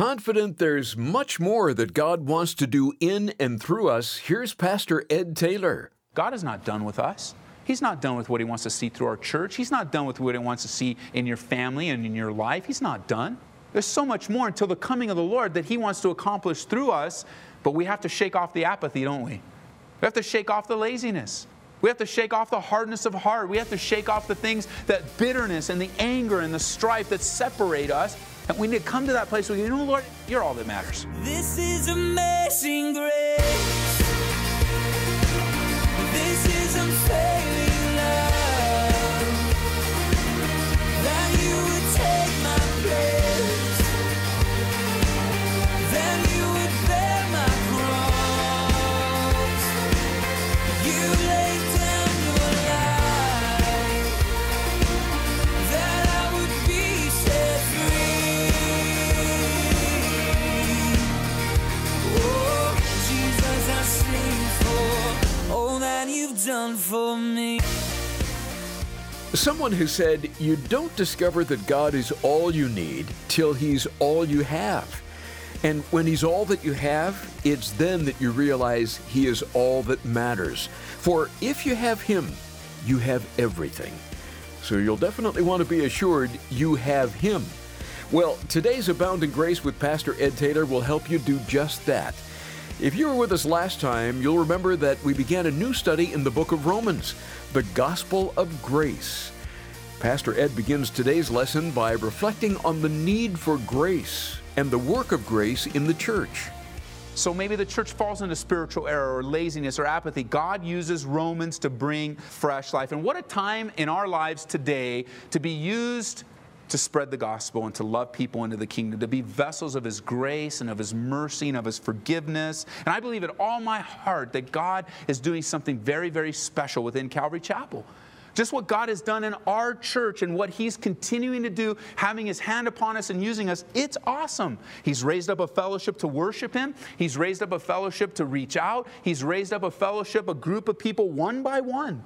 Confident there's much more that God wants to do in and through us, here's Pastor Ed Taylor. God is not done with us. He's not done with what He wants to see through our church. He's not done with what He wants to see in your family and in your life. He's not done. There's so much more until the coming of the Lord that He wants to accomplish through us, but we have to shake off the apathy, don't we? We have to shake off the laziness. We have to shake off the hardness of heart. We have to shake off the things that bitterness and the anger and the strife that separate us. And we need to come to that place where you know, Lord, you're all that matters. This is amazing grace. This is unfailing love. That you would take my place. Someone has said, You don't discover that God is all you need till He's all you have. And when He's all that you have, it's then that you realize He is all that matters. For if you have Him, you have everything. So you'll definitely want to be assured you have Him. Well, today's Abounding Grace with Pastor Ed Taylor will help you do just that. If you were with us last time, you'll remember that we began a new study in the book of Romans, the Gospel of Grace. Pastor Ed begins today's lesson by reflecting on the need for grace and the work of grace in the church. So maybe the church falls into spiritual error or laziness or apathy. God uses Romans to bring fresh life. And what a time in our lives today to be used to spread the gospel and to love people into the kingdom, to be vessels of His grace and of His mercy and of His forgiveness. And I believe in all my heart that God is doing something very, very special within Calvary Chapel. Just what God has done in our church and what He's continuing to do, having His hand upon us and using us, it's awesome. He's raised up a fellowship to worship Him. He's raised up a fellowship to reach out. He's raised up a fellowship, a group of people, one by one,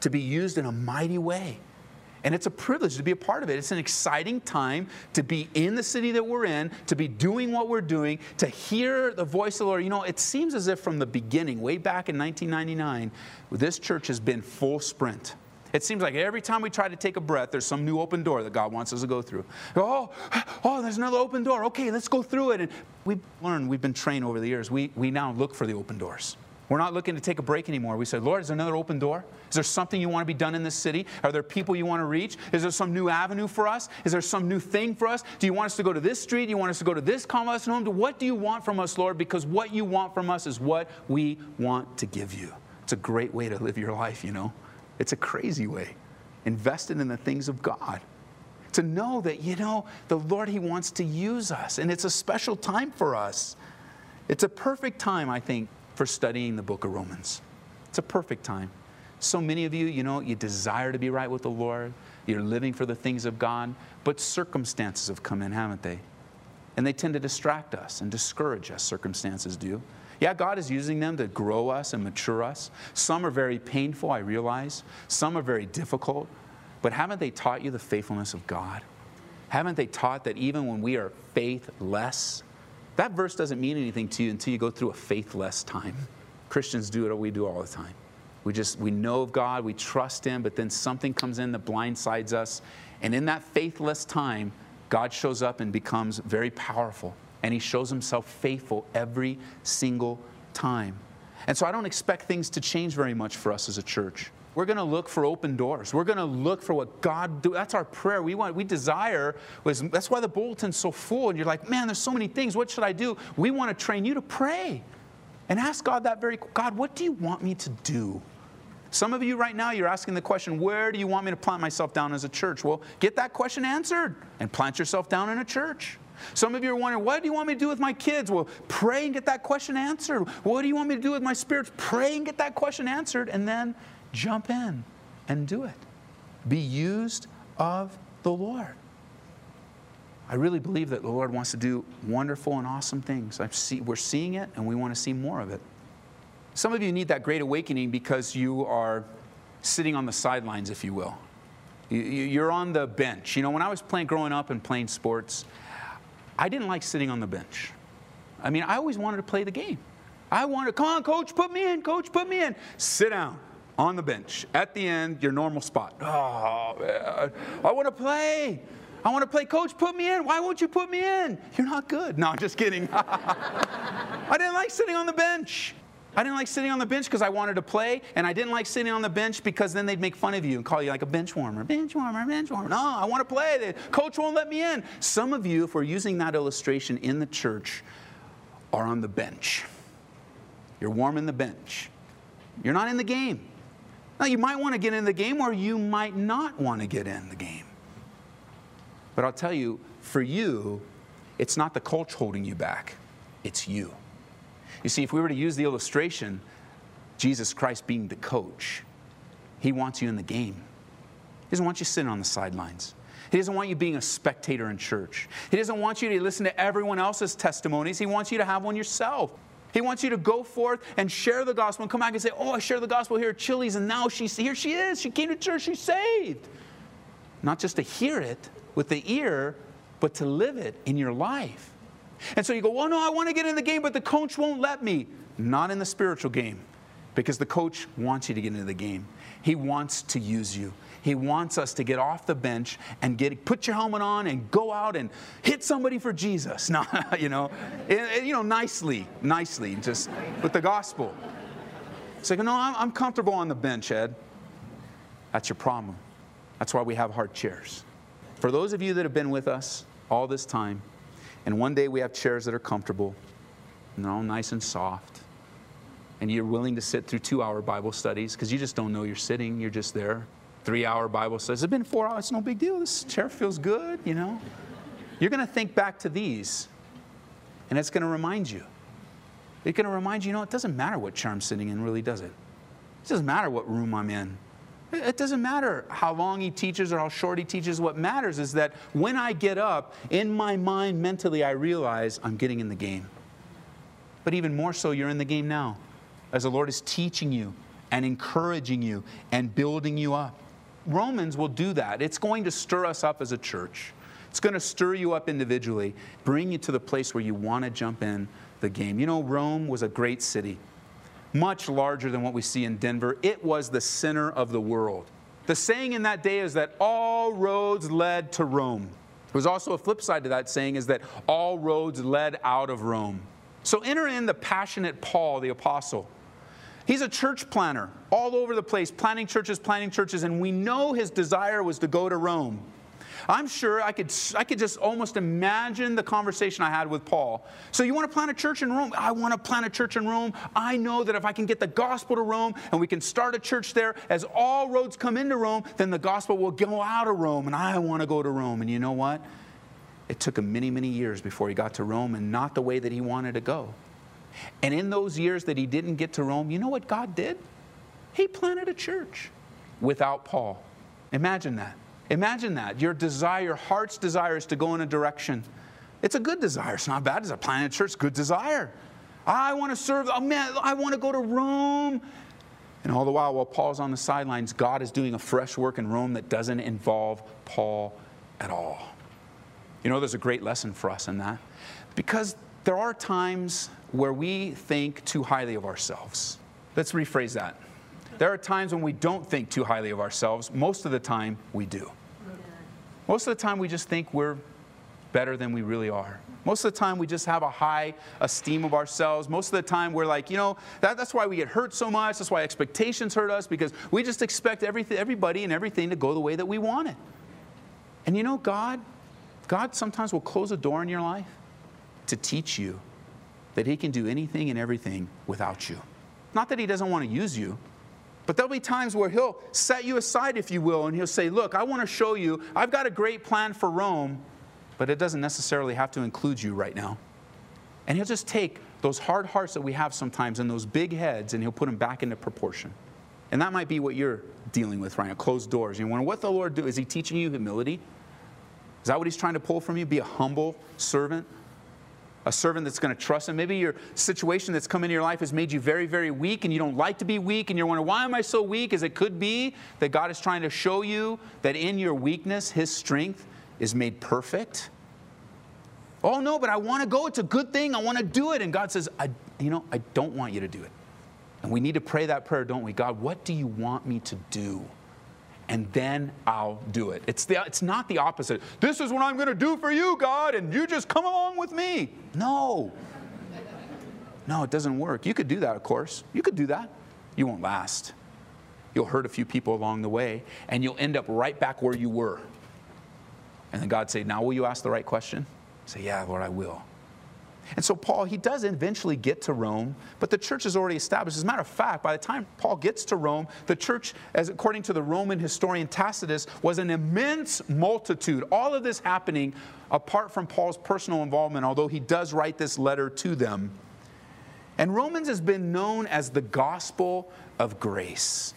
to be used in a mighty way. And it's a privilege to be a part of it. It's an exciting time to be in the city that we're in, to be doing what we're doing, to hear the voice of the Lord. You know, it seems as if from the beginning, way back in 1999, this church has been full sprint. It seems like every time we try to take a breath, there's some new open door that God wants us to go through. Oh, oh, there's another open door. Okay, let's go through it. And we've learned, we've been trained over the years, we, we now look for the open doors. We're not looking to take a break anymore. We said, Lord, is there another open door? Is there something you want to be done in this city? Are there people you want to reach? Is there some new avenue for us? Is there some new thing for us? Do you want us to go to this street? Do you want us to go to this convalescent home? What do you want from us, Lord? Because what you want from us is what we want to give you. It's a great way to live your life, you know? It's a crazy way. Invested in the things of God. To know that, you know, the Lord, He wants to use us, and it's a special time for us. It's a perfect time, I think, for studying the book of Romans. It's a perfect time. So many of you, you know, you desire to be right with the Lord, you're living for the things of God, but circumstances have come in, haven't they? And they tend to distract us and discourage us, circumstances do. Yeah, God is using them to grow us and mature us. Some are very painful, I realize. Some are very difficult. But haven't they taught you the faithfulness of God? Haven't they taught that even when we are faithless, that verse doesn't mean anything to you until you go through a faithless time. Christians do it, we do all the time. We just, we know of God, we trust Him, but then something comes in that blindsides us. And in that faithless time, God shows up and becomes very powerful. And He shows Himself faithful every single time. And so I don't expect things to change very much for us as a church. We're going to look for open doors. We're going to look for what God do. That's our prayer. We want, we desire. Was that's why the bulletin's so full. And you're like, man, there's so many things. What should I do? We want to train you to pray, and ask God that very. God, what do you want me to do? Some of you right now, you're asking the question, where do you want me to plant myself down as a church? Well, get that question answered and plant yourself down in a church. Some of you are wondering, what do you want me to do with my kids? Well, pray and get that question answered. What do you want me to do with my spirits? Pray and get that question answered, and then jump in and do it. Be used of the Lord. I really believe that the Lord wants to do wonderful and awesome things. See, we're seeing it, and we want to see more of it. Some of you need that great awakening because you are sitting on the sidelines, if you will. You- you- You're on the bench. You know, when I was playing growing up and playing sports, I didn't like sitting on the bench. I mean, I always wanted to play the game. I wanted, come on, coach, put me in, coach, put me in. Sit down on the bench. At the end, your normal spot. Oh, man, I want to play. I want to play, coach, put me in. Why won't you put me in? You're not good. No, I'm just kidding. I didn't like sitting on the bench. I didn't like sitting on the bench because I wanted to play, and I didn't like sitting on the bench because then they'd make fun of you and call you like a bench warmer, bench warmer, bench warmer. No, I want to play. The coach won't let me in. Some of you, if we're using that illustration in the church, are on the bench. You're warming the bench. You're not in the game. Now, you might want to get in the game, or you might not want to get in the game. But I'll tell you, for you, it's not the coach holding you back, it's you. You see, if we were to use the illustration, Jesus Christ being the coach, he wants you in the game. He doesn't want you sitting on the sidelines. He doesn't want you being a spectator in church. He doesn't want you to listen to everyone else's testimonies. He wants you to have one yourself. He wants you to go forth and share the gospel and come back and say, Oh, I share the gospel here at Chili's, and now she's here she is. She came to church, she's saved. Not just to hear it with the ear, but to live it in your life. And so you go, Well, no, I want to get in the game, but the coach won't let me. Not in the spiritual game, because the coach wants you to get into the game. He wants to use you. He wants us to get off the bench and get put your helmet on and go out and hit somebody for Jesus. No, you know, you know, nicely, nicely, just with the gospel. It's like, no, I'm, I'm comfortable on the bench, Ed. That's your problem. That's why we have hard chairs. For those of you that have been with us all this time, and one day we have chairs that are comfortable, and all nice and soft, and you're willing to sit through two hour Bible studies because you just don't know you're sitting, you're just there. Three hour Bible studies. It's been four hours, it's no big deal. This chair feels good, you know. You're going to think back to these, and it's going to remind you. It's going to remind you, you know, it doesn't matter what chair I'm sitting in, really, does it? It doesn't matter what room I'm in. It doesn't matter how long he teaches or how short he teaches. What matters is that when I get up, in my mind, mentally, I realize I'm getting in the game. But even more so, you're in the game now as the Lord is teaching you and encouraging you and building you up. Romans will do that. It's going to stir us up as a church. It's going to stir you up individually, bring you to the place where you want to jump in the game. You know, Rome was a great city, much larger than what we see in Denver. It was the center of the world. The saying in that day is that all roads led to Rome. There was also a flip side to that saying is that all roads led out of Rome. So enter in the passionate Paul, the apostle. He's a church planner all over the place, planning churches, planning churches, and we know his desire was to go to Rome. I'm sure I could, I could just almost imagine the conversation I had with Paul. So, you want to plant a church in Rome? I want to plant a church in Rome. I know that if I can get the gospel to Rome and we can start a church there, as all roads come into Rome, then the gospel will go out of Rome, and I want to go to Rome. And you know what? It took him many, many years before he got to Rome, and not the way that he wanted to go. And in those years that he didn't get to Rome, you know what God did? He planted a church without Paul. Imagine that. Imagine that. Your desire, your heart's desire is to go in a direction. It's a good desire. It's not bad. It's a planted church, good desire. I want to serve. Oh man, I want to go to Rome. And all the while, while Paul's on the sidelines, God is doing a fresh work in Rome that doesn't involve Paul at all. You know, there's a great lesson for us in that. Because there are times where we think too highly of ourselves. Let's rephrase that. There are times when we don't think too highly of ourselves. Most of the time, we do. Most of the time, we just think we're better than we really are. Most of the time, we just have a high esteem of ourselves. Most of the time, we're like, you know, that, that's why we get hurt so much. That's why expectations hurt us because we just expect everything, everybody and everything to go the way that we want it. And you know, God, God sometimes will close a door in your life to teach you that He can do anything and everything without you. Not that He doesn't want to use you, but there'll be times where He'll set you aside, if you will, and He'll say, Look, I want to show you, I've got a great plan for Rome, but it doesn't necessarily have to include you right now. And He'll just take those hard hearts that we have sometimes and those big heads and He'll put them back into proportion. And that might be what you're dealing with right now closed doors. You wonder what the Lord do? Is He teaching you humility? Is that what He's trying to pull from you? Be a humble servant? A servant that's going to trust him. Maybe your situation that's come into your life has made you very, very weak and you don't like to be weak and you're wondering, why am I so weak? As it could be that God is trying to show you that in your weakness, his strength is made perfect. Oh no, but I want to go. It's a good thing. I want to do it. And God says, I, you know, I don't want you to do it. And we need to pray that prayer, don't we? God, what do you want me to do? And then I'll do it. It's, the, it's not the opposite. This is what I'm going to do for you, God, and you just come along with me. No. No, it doesn't work. You could do that, of course. You could do that. You won't last. You'll hurt a few people along the way, and you'll end up right back where you were. And then God say, Now will you ask the right question? Say, Yeah, Lord, I will. And so Paul, he does eventually get to Rome, but the church is already established. As a matter of fact, by the time Paul gets to Rome, the church, as according to the Roman historian Tacitus, was an immense multitude. All of this happening apart from Paul's personal involvement, although he does write this letter to them. And Romans has been known as the gospel of grace.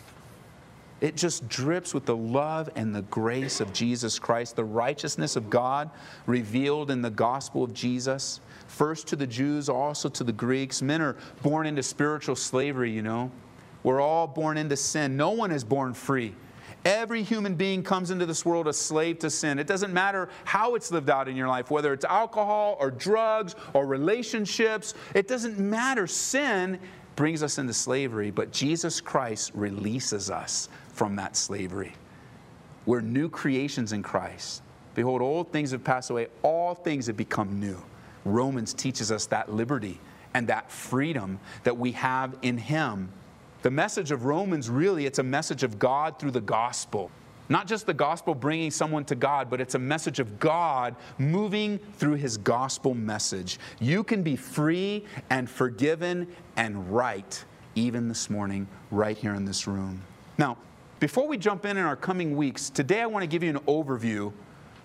It just drips with the love and the grace of Jesus Christ, the righteousness of God revealed in the gospel of Jesus. First to the Jews, also to the Greeks. Men are born into spiritual slavery, you know. We're all born into sin. No one is born free. Every human being comes into this world a slave to sin. It doesn't matter how it's lived out in your life, whether it's alcohol or drugs or relationships. It doesn't matter. Sin brings us into slavery, but Jesus Christ releases us from that slavery. We're new creations in Christ. Behold, old things have passed away, all things have become new. Romans teaches us that liberty and that freedom that we have in Him. The message of Romans really, it's a message of God through the gospel. Not just the gospel bringing someone to God, but it's a message of God moving through his gospel message. You can be free and forgiven and right, even this morning, right here in this room. Now, before we jump in in our coming weeks, today I want to give you an overview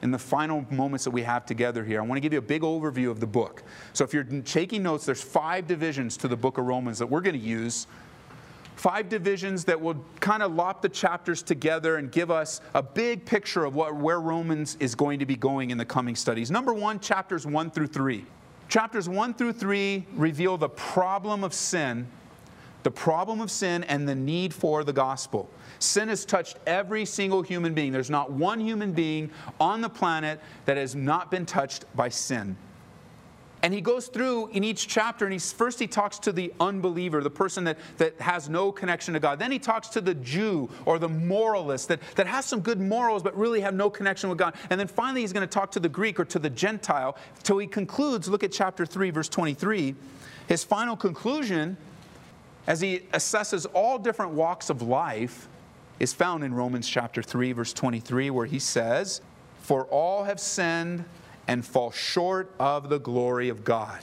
in the final moments that we have together here. I want to give you a big overview of the book. So if you're taking notes, there's five divisions to the book of Romans that we're going to use. Five divisions that will kind of lop the chapters together and give us a big picture of what, where Romans is going to be going in the coming studies. Number one, chapters one through three. Chapters one through three reveal the problem of sin, the problem of sin, and the need for the gospel. Sin has touched every single human being. There's not one human being on the planet that has not been touched by sin. And he goes through in each chapter, and he's, first he talks to the unbeliever, the person that, that has no connection to God. Then he talks to the Jew or the moralist that, that has some good morals but really have no connection with God. And then finally he's going to talk to the Greek or to the Gentile till he concludes. Look at chapter 3, verse 23. His final conclusion, as he assesses all different walks of life, is found in Romans chapter 3, verse 23, where he says, For all have sinned and fall short of the glory of God.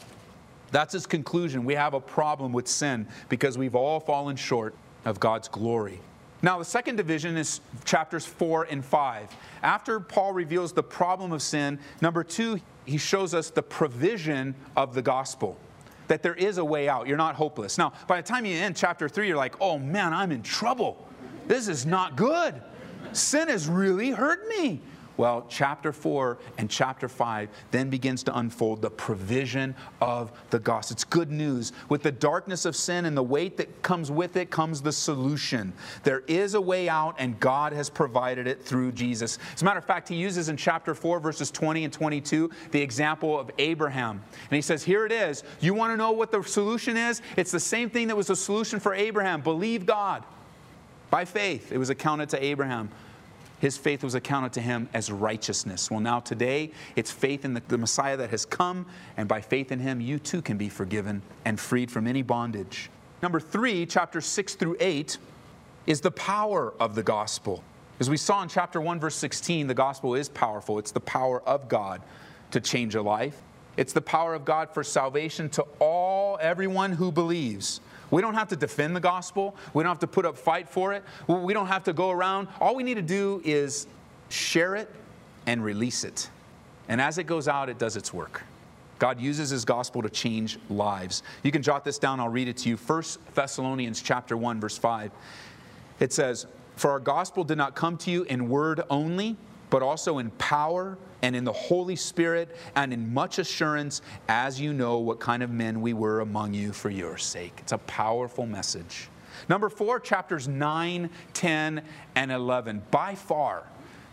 That's his conclusion. We have a problem with sin because we've all fallen short of God's glory. Now, the second division is chapters 4 and 5. After Paul reveals the problem of sin, number two, he shows us the provision of the gospel that there is a way out. You're not hopeless. Now, by the time you end chapter 3, you're like, oh man, I'm in trouble. This is not good. Sin has really hurt me. Well, chapter 4 and chapter 5 then begins to unfold the provision of the gospel. It's good news. With the darkness of sin and the weight that comes with it comes the solution. There is a way out, and God has provided it through Jesus. As a matter of fact, he uses in chapter 4, verses 20 and 22, the example of Abraham. And he says, Here it is. You want to know what the solution is? It's the same thing that was the solution for Abraham believe God. By faith, it was accounted to Abraham. His faith was accounted to him as righteousness. Well, now today, it's faith in the, the, Messiah that has come, and by faith in him, you too can be forgiven and freed from any bondage. Number three, chapter six through eight, is the power of the gospel. As we saw in chapter 1, verse 16, the gospel is powerful. It's the power of God to change a life. It's the power of God for salvation to all, everyone who believes. We don't have to defend the gospel. We don't have to put up fight for it. We don't have to go around. All we need to do is share it and release it. And as it goes out, it does its work. God uses his gospel to change lives. You can jot this down, I'll read it to you. 1 Thessalonians chapter 1 verse 5. It says, "For our gospel did not come to you in word only, but also in power and in the Holy Spirit and in much assurance, as you know what kind of men we were among you for your sake. It's a powerful message. Number four, chapters 9, 10, and 11. By far,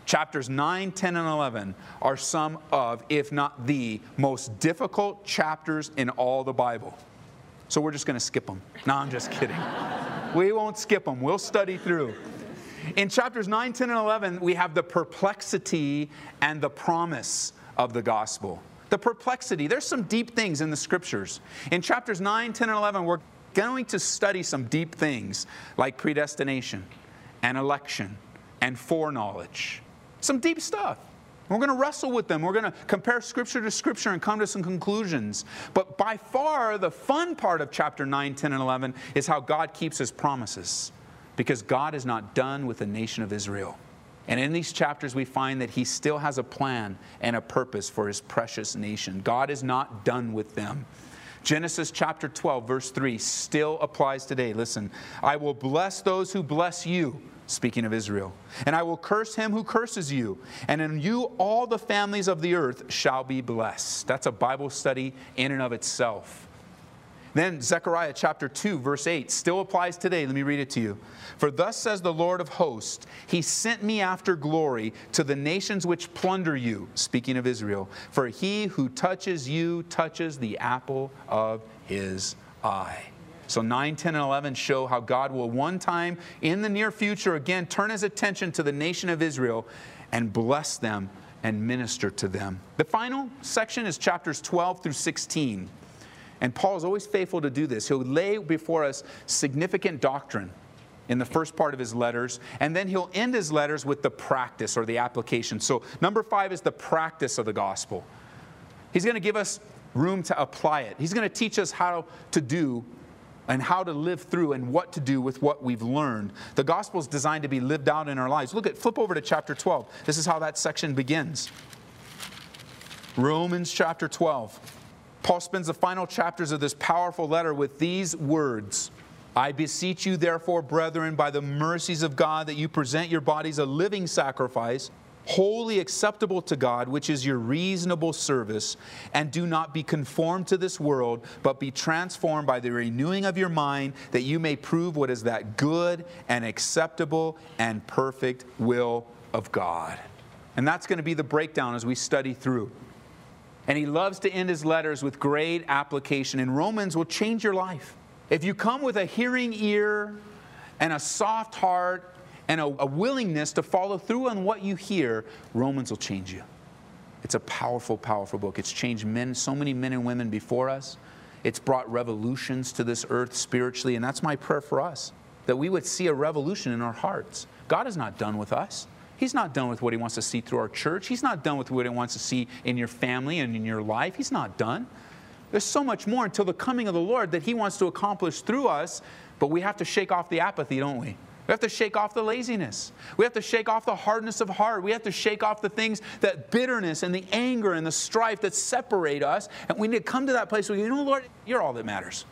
Chapters 9, 10, and 11 are some of, if not the, most difficult chapters in all the Bible. So we're just going to skip them. No, I'm just kidding. we won't skip them, we'll study through. In chapters 9, 10, and 11, we have the perplexity and the promise of the gospel. The perplexity, there's some deep things in the scriptures. In chapters 9, 10, and 11, we're going to study some deep things like predestination and election and foreknowledge. Some deep stuff. We're going to wrestle with them. We're going to compare scripture to scripture and come to some conclusions. But by far, the fun part of chapter 9, 10, and 11 is how God keeps his promises because God is not done with the nation of Israel. And in these chapters, we find that he still has a plan and a purpose for his precious nation. God is not done with them. Genesis chapter 12, verse 3 still applies today. Listen, I will bless those who bless you, speaking of Israel, and I will curse him who curses you, and in you all the families of the earth shall be blessed. That's a Bible study in and of itself. Then Zechariah chapter 2, verse 8 still applies today. Let me read it to you. For thus says the Lord of hosts, He sent me after glory to the nations which plunder you, speaking of Israel. For he who touches you touches the apple of his eye. So 9, 10, and 11 show how God will one time in the near future again turn his attention to the nation of Israel and bless them and minister to them. The final section is chapters 12 through 16. And Paul is always faithful to do this. He'll lay before us significant doctrine in the first part of his letters, and then he'll end his letters with the practice or the application. So, number five is the practice of the gospel. He's going to give us room to apply it, he's going to teach us how to do and how to live through and what to do with what we've learned. The gospel is designed to be lived out in our lives. Look at flip over to chapter 12. This is how that section begins. Romans chapter 12. Paul spends the final chapters of this powerful letter with these words I beseech you, therefore, brethren, by the mercies of God, that you present your bodies a living sacrifice, wholly acceptable to God, which is your reasonable service, and do not be conformed to this world, but be transformed by the renewing of your mind, that you may prove what is that good and acceptable and perfect will of God. And that's going to be the breakdown as we study through. And he loves to end his letters with great application. And Romans will change your life. If you come with a hearing ear and a soft heart and a, a, willingness to follow through on what you hear, Romans will change you. It's a powerful, powerful book. It's changed men, so many men and women before us. It's brought revolutions to this earth spiritually, and that's my prayer for us that we would see a revolution in our hearts. God is not done with us. He's not done with what he wants to see through our church. He's not done with what he wants to see in your family and in your life. He's not done. There's so much more until the coming of the Lord that he wants to accomplish through us, but we have to shake off the apathy, don't we? We have to shake off the laziness. We have to shake off the hardness of heart. We have to shake off the things that bitterness and the anger and the strife that separate us. And we need to come to that place where, you know, Lord, you're all that matters.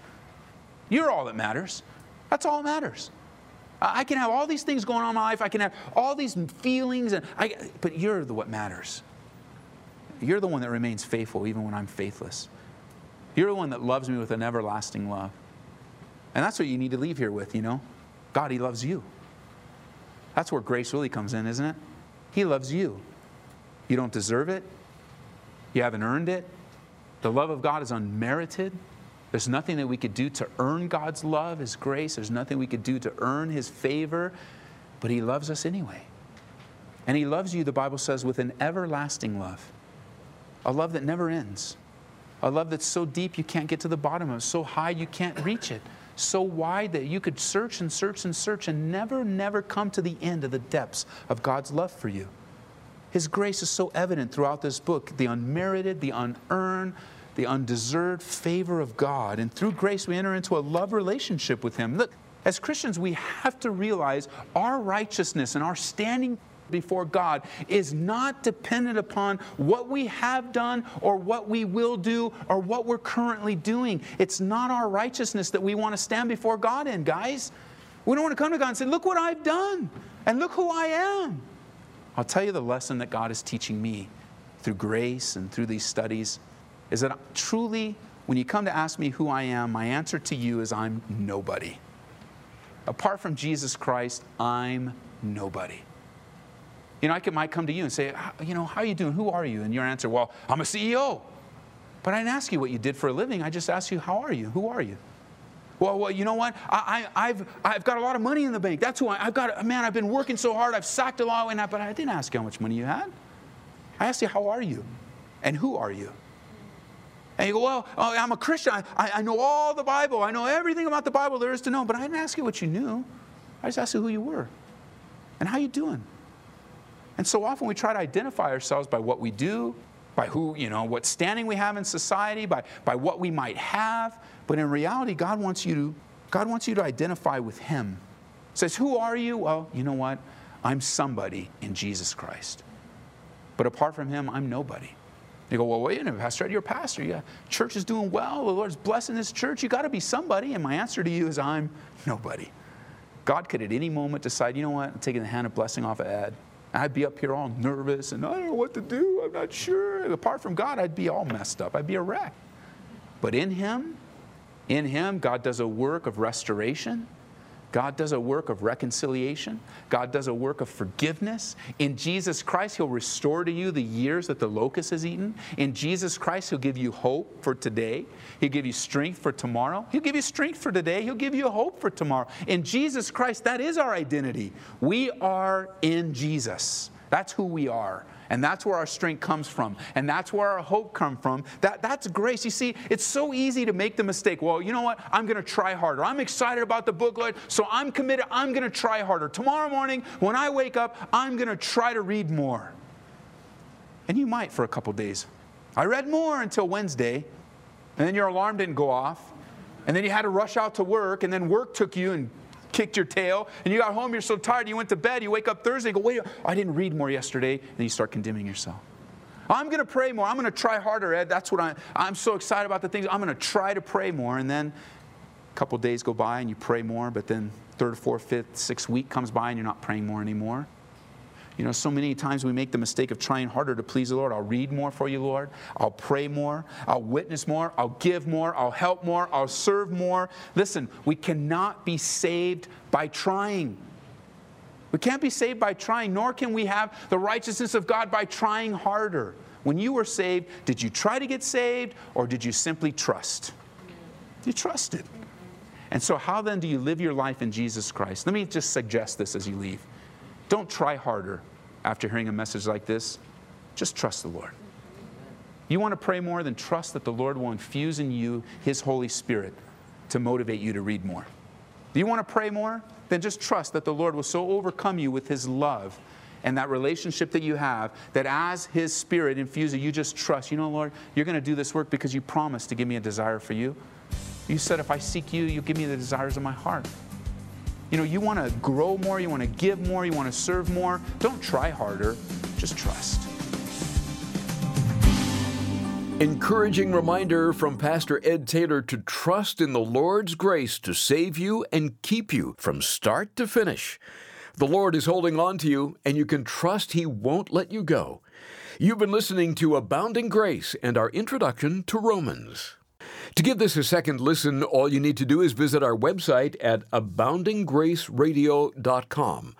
You're all that matters. That's all that matters. I can have all these things going on in my life. I can have all these feelings, and I, but you're the what matters. You're the one that remains faithful even when I'm faithless. You're the one that loves me with an everlasting love. And that's what you need to leave here with, you know? God, He loves you. That's where grace really comes in, isn't it? He loves you. You don't deserve it, you haven't earned it. The love of God is unmerited. There's nothing that we could do to earn God's love, His grace. There's nothing we could do to earn His favor, but He loves us anyway. And He loves you, the Bible says, with an everlasting love, a love that never ends, a love that's so deep you can't get to the bottom of it, so high you can't reach it, so wide that you could search and search and search and never, never come to the end of the depths of God's love for you. His grace is so evident throughout this book the unmerited, the unearned, the undeserved favor of God. And through grace, we enter into a love relationship with Him. Look, as Christians, we have to realize our righteousness and our standing before God is not dependent upon what we have done or what we will do or what we're currently doing. It's not our righteousness that we want to stand before God in, guys. We don't want to come to God and say, Look what I've done and look who I am. I'll tell you the lesson that God is teaching me through grace and through these studies is that truly, when you come to ask me who I am, my answer to you is I'm nobody. Apart from Jesus Christ, I'm nobody. You know, I might come to you and say, you know, how are you doing? Who are you? And your answer, well, I'm a CEO. But I didn't ask you what you did for a living. I just asked you, how are you? Who are you? Well, well you know what? I, have I've got a lot of money in the bank. That's who I, have got. Man, I've been working so hard. I've sacked a lot, and that, but I didn't ask you how much money you had. I asked you, how are you? And who are you? And you go, well, oh, I'm a Christian. I, I know all the Bible. I know everything about the Bible there is to know. But I didn't ask you what you knew. I just asked you who you were and how you doing. And so often we try to identify ourselves by what we do, by who, you know, what standing we have in society, by, by what we might have. But in reality, God wants you to, God wants you to identify with Him. He says, Who are you? Well, you know what? I'm somebody in Jesus Christ. But apart from Him, I'm nobody. You go, well, wait a minute, Pastor Ed, you're a pastor. Yeah, church is doing well. The Lord's blessing this church. You got to be somebody. And my answer to you is, I'm nobody. God could at any moment decide, you know what, I'm taking the hand of blessing off of Ed. I'd be up here all nervous and I don't know what to do. I'm not sure. Apart from God, I'd be all messed up. I'd be a wreck. But in Him, in Him, God does a work of restoration. God does a work of reconciliation. God does a work of forgiveness. In Jesus Christ, He'll restore to you the years that the locust has eaten. In Jesus Christ, He'll give you hope for today. He'll give you strength for tomorrow. He'll give you strength for today. He'll give you hope for tomorrow. In Jesus Christ, that is our identity. We are in Jesus. That's who we are. And that's where our strength comes from. And that's where our hope comes from. That, that's grace. You see, it's so easy to make the mistake. Well, you know what? I'm going to try harder. I'm excited about the book, so I'm committed. I'm going to try harder. Tomorrow morning, when I wake up, I'm going to try to read more. And you might for a couple days. I read more until Wednesday, and then your alarm didn't go off. And then you had to rush out to work, and then work took you and kicked your tail, and you got home, you're so tired, you went to bed, you wake up Thursday, go, wait, I didn't read more yesterday, and you start condemning yourself. I'm going to pray more. I'm going to try harder, Ed. That's what I, I'm so excited about the things. I'm going to try to pray more. And then a couple days go by and you pray more, but then third, fourth, fifth, sixth week comes by and you're not praying more anymore. You know, so many times we make the mistake of trying harder to please the Lord. I'll read more for you, Lord. I'll pray more. I'll witness more. I'll give more. I'll help more. I'll serve more. Listen, we cannot be saved by trying. We can't be saved by trying, nor can we have the righteousness of God by trying harder. When you were saved, did you try to get saved or did you simply trust? You trusted. And so, how then do you live your life in Jesus Christ? Let me just suggest this as you leave. Don't try harder after hearing a message like this. Just trust the Lord. You want to pray more, then trust that the Lord will infuse in you His Holy Spirit to motivate you to read more. Do you want to pray more? Then just trust that the Lord will so overcome you with His love and that relationship that you have that as His Spirit infuses you, just trust, you know, Lord, you're going to do this work because you promised to give me a desire for you. You said, if I seek you, you'll give me the desires of my heart. You know, you want to grow more, you want to give more, you want to serve more. Don't try harder, just trust. Encouraging reminder from Pastor Ed Taylor to trust in the Lord's grace to save you and keep you from start to finish. The Lord is holding on to you, and you can trust He won't let you go. You've been listening to Abounding Grace and our introduction to Romans. To give this a second listen, all you need to do is visit our website at aboundinggraceradio.com.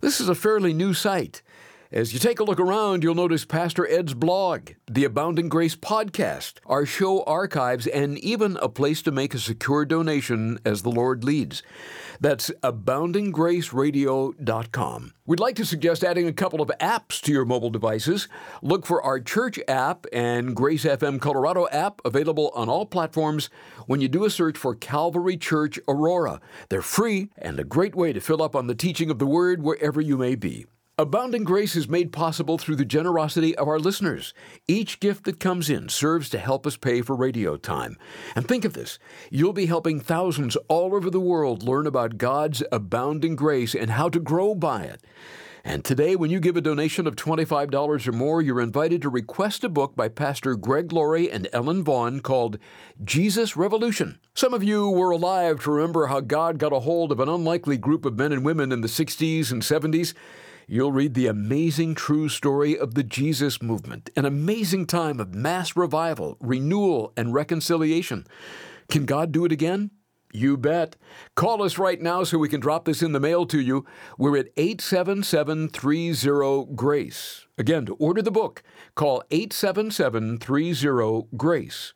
This is a fairly new site. As you take a look around, you'll notice Pastor Ed's blog, the Abounding Grace podcast, our show archives, and even a place to make a secure donation as the Lord leads. That's aboundinggraceradio.com. We'd like to suggest adding a couple of apps to your mobile devices. Look for our church app and Grace FM Colorado app available on all platforms when you do a search for Calvary Church Aurora. They're free and a great way to fill up on the teaching of the Word wherever you may be. Abounding Grace is made possible through the generosity of our listeners. Each gift that comes in serves to help us pay for radio time. And think of this you'll be helping thousands all over the world learn about God's abounding grace and how to grow by it. And today, when you give a donation of $25 or more, you're invited to request a book by Pastor Greg Laurie and Ellen Vaughn called Jesus Revolution. Some of you were alive to remember how God got a hold of an unlikely group of men and women in the 60s and 70s you'll read the amazing true story of the Jesus movement, an amazing time of mass revival, renewal, and reconciliation. Can God do it again? You bet. Call us right now so we can drop this in the mail to you. We're at 877 Grace. Again, to order the book, call 877 Grace.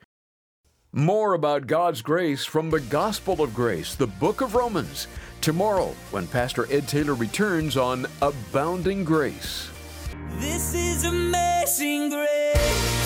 More about God's grace from the Gospel of Grace, the book of Romans, tomorrow when Pastor Ed Taylor returns on Abounding Grace. This is amazing grace.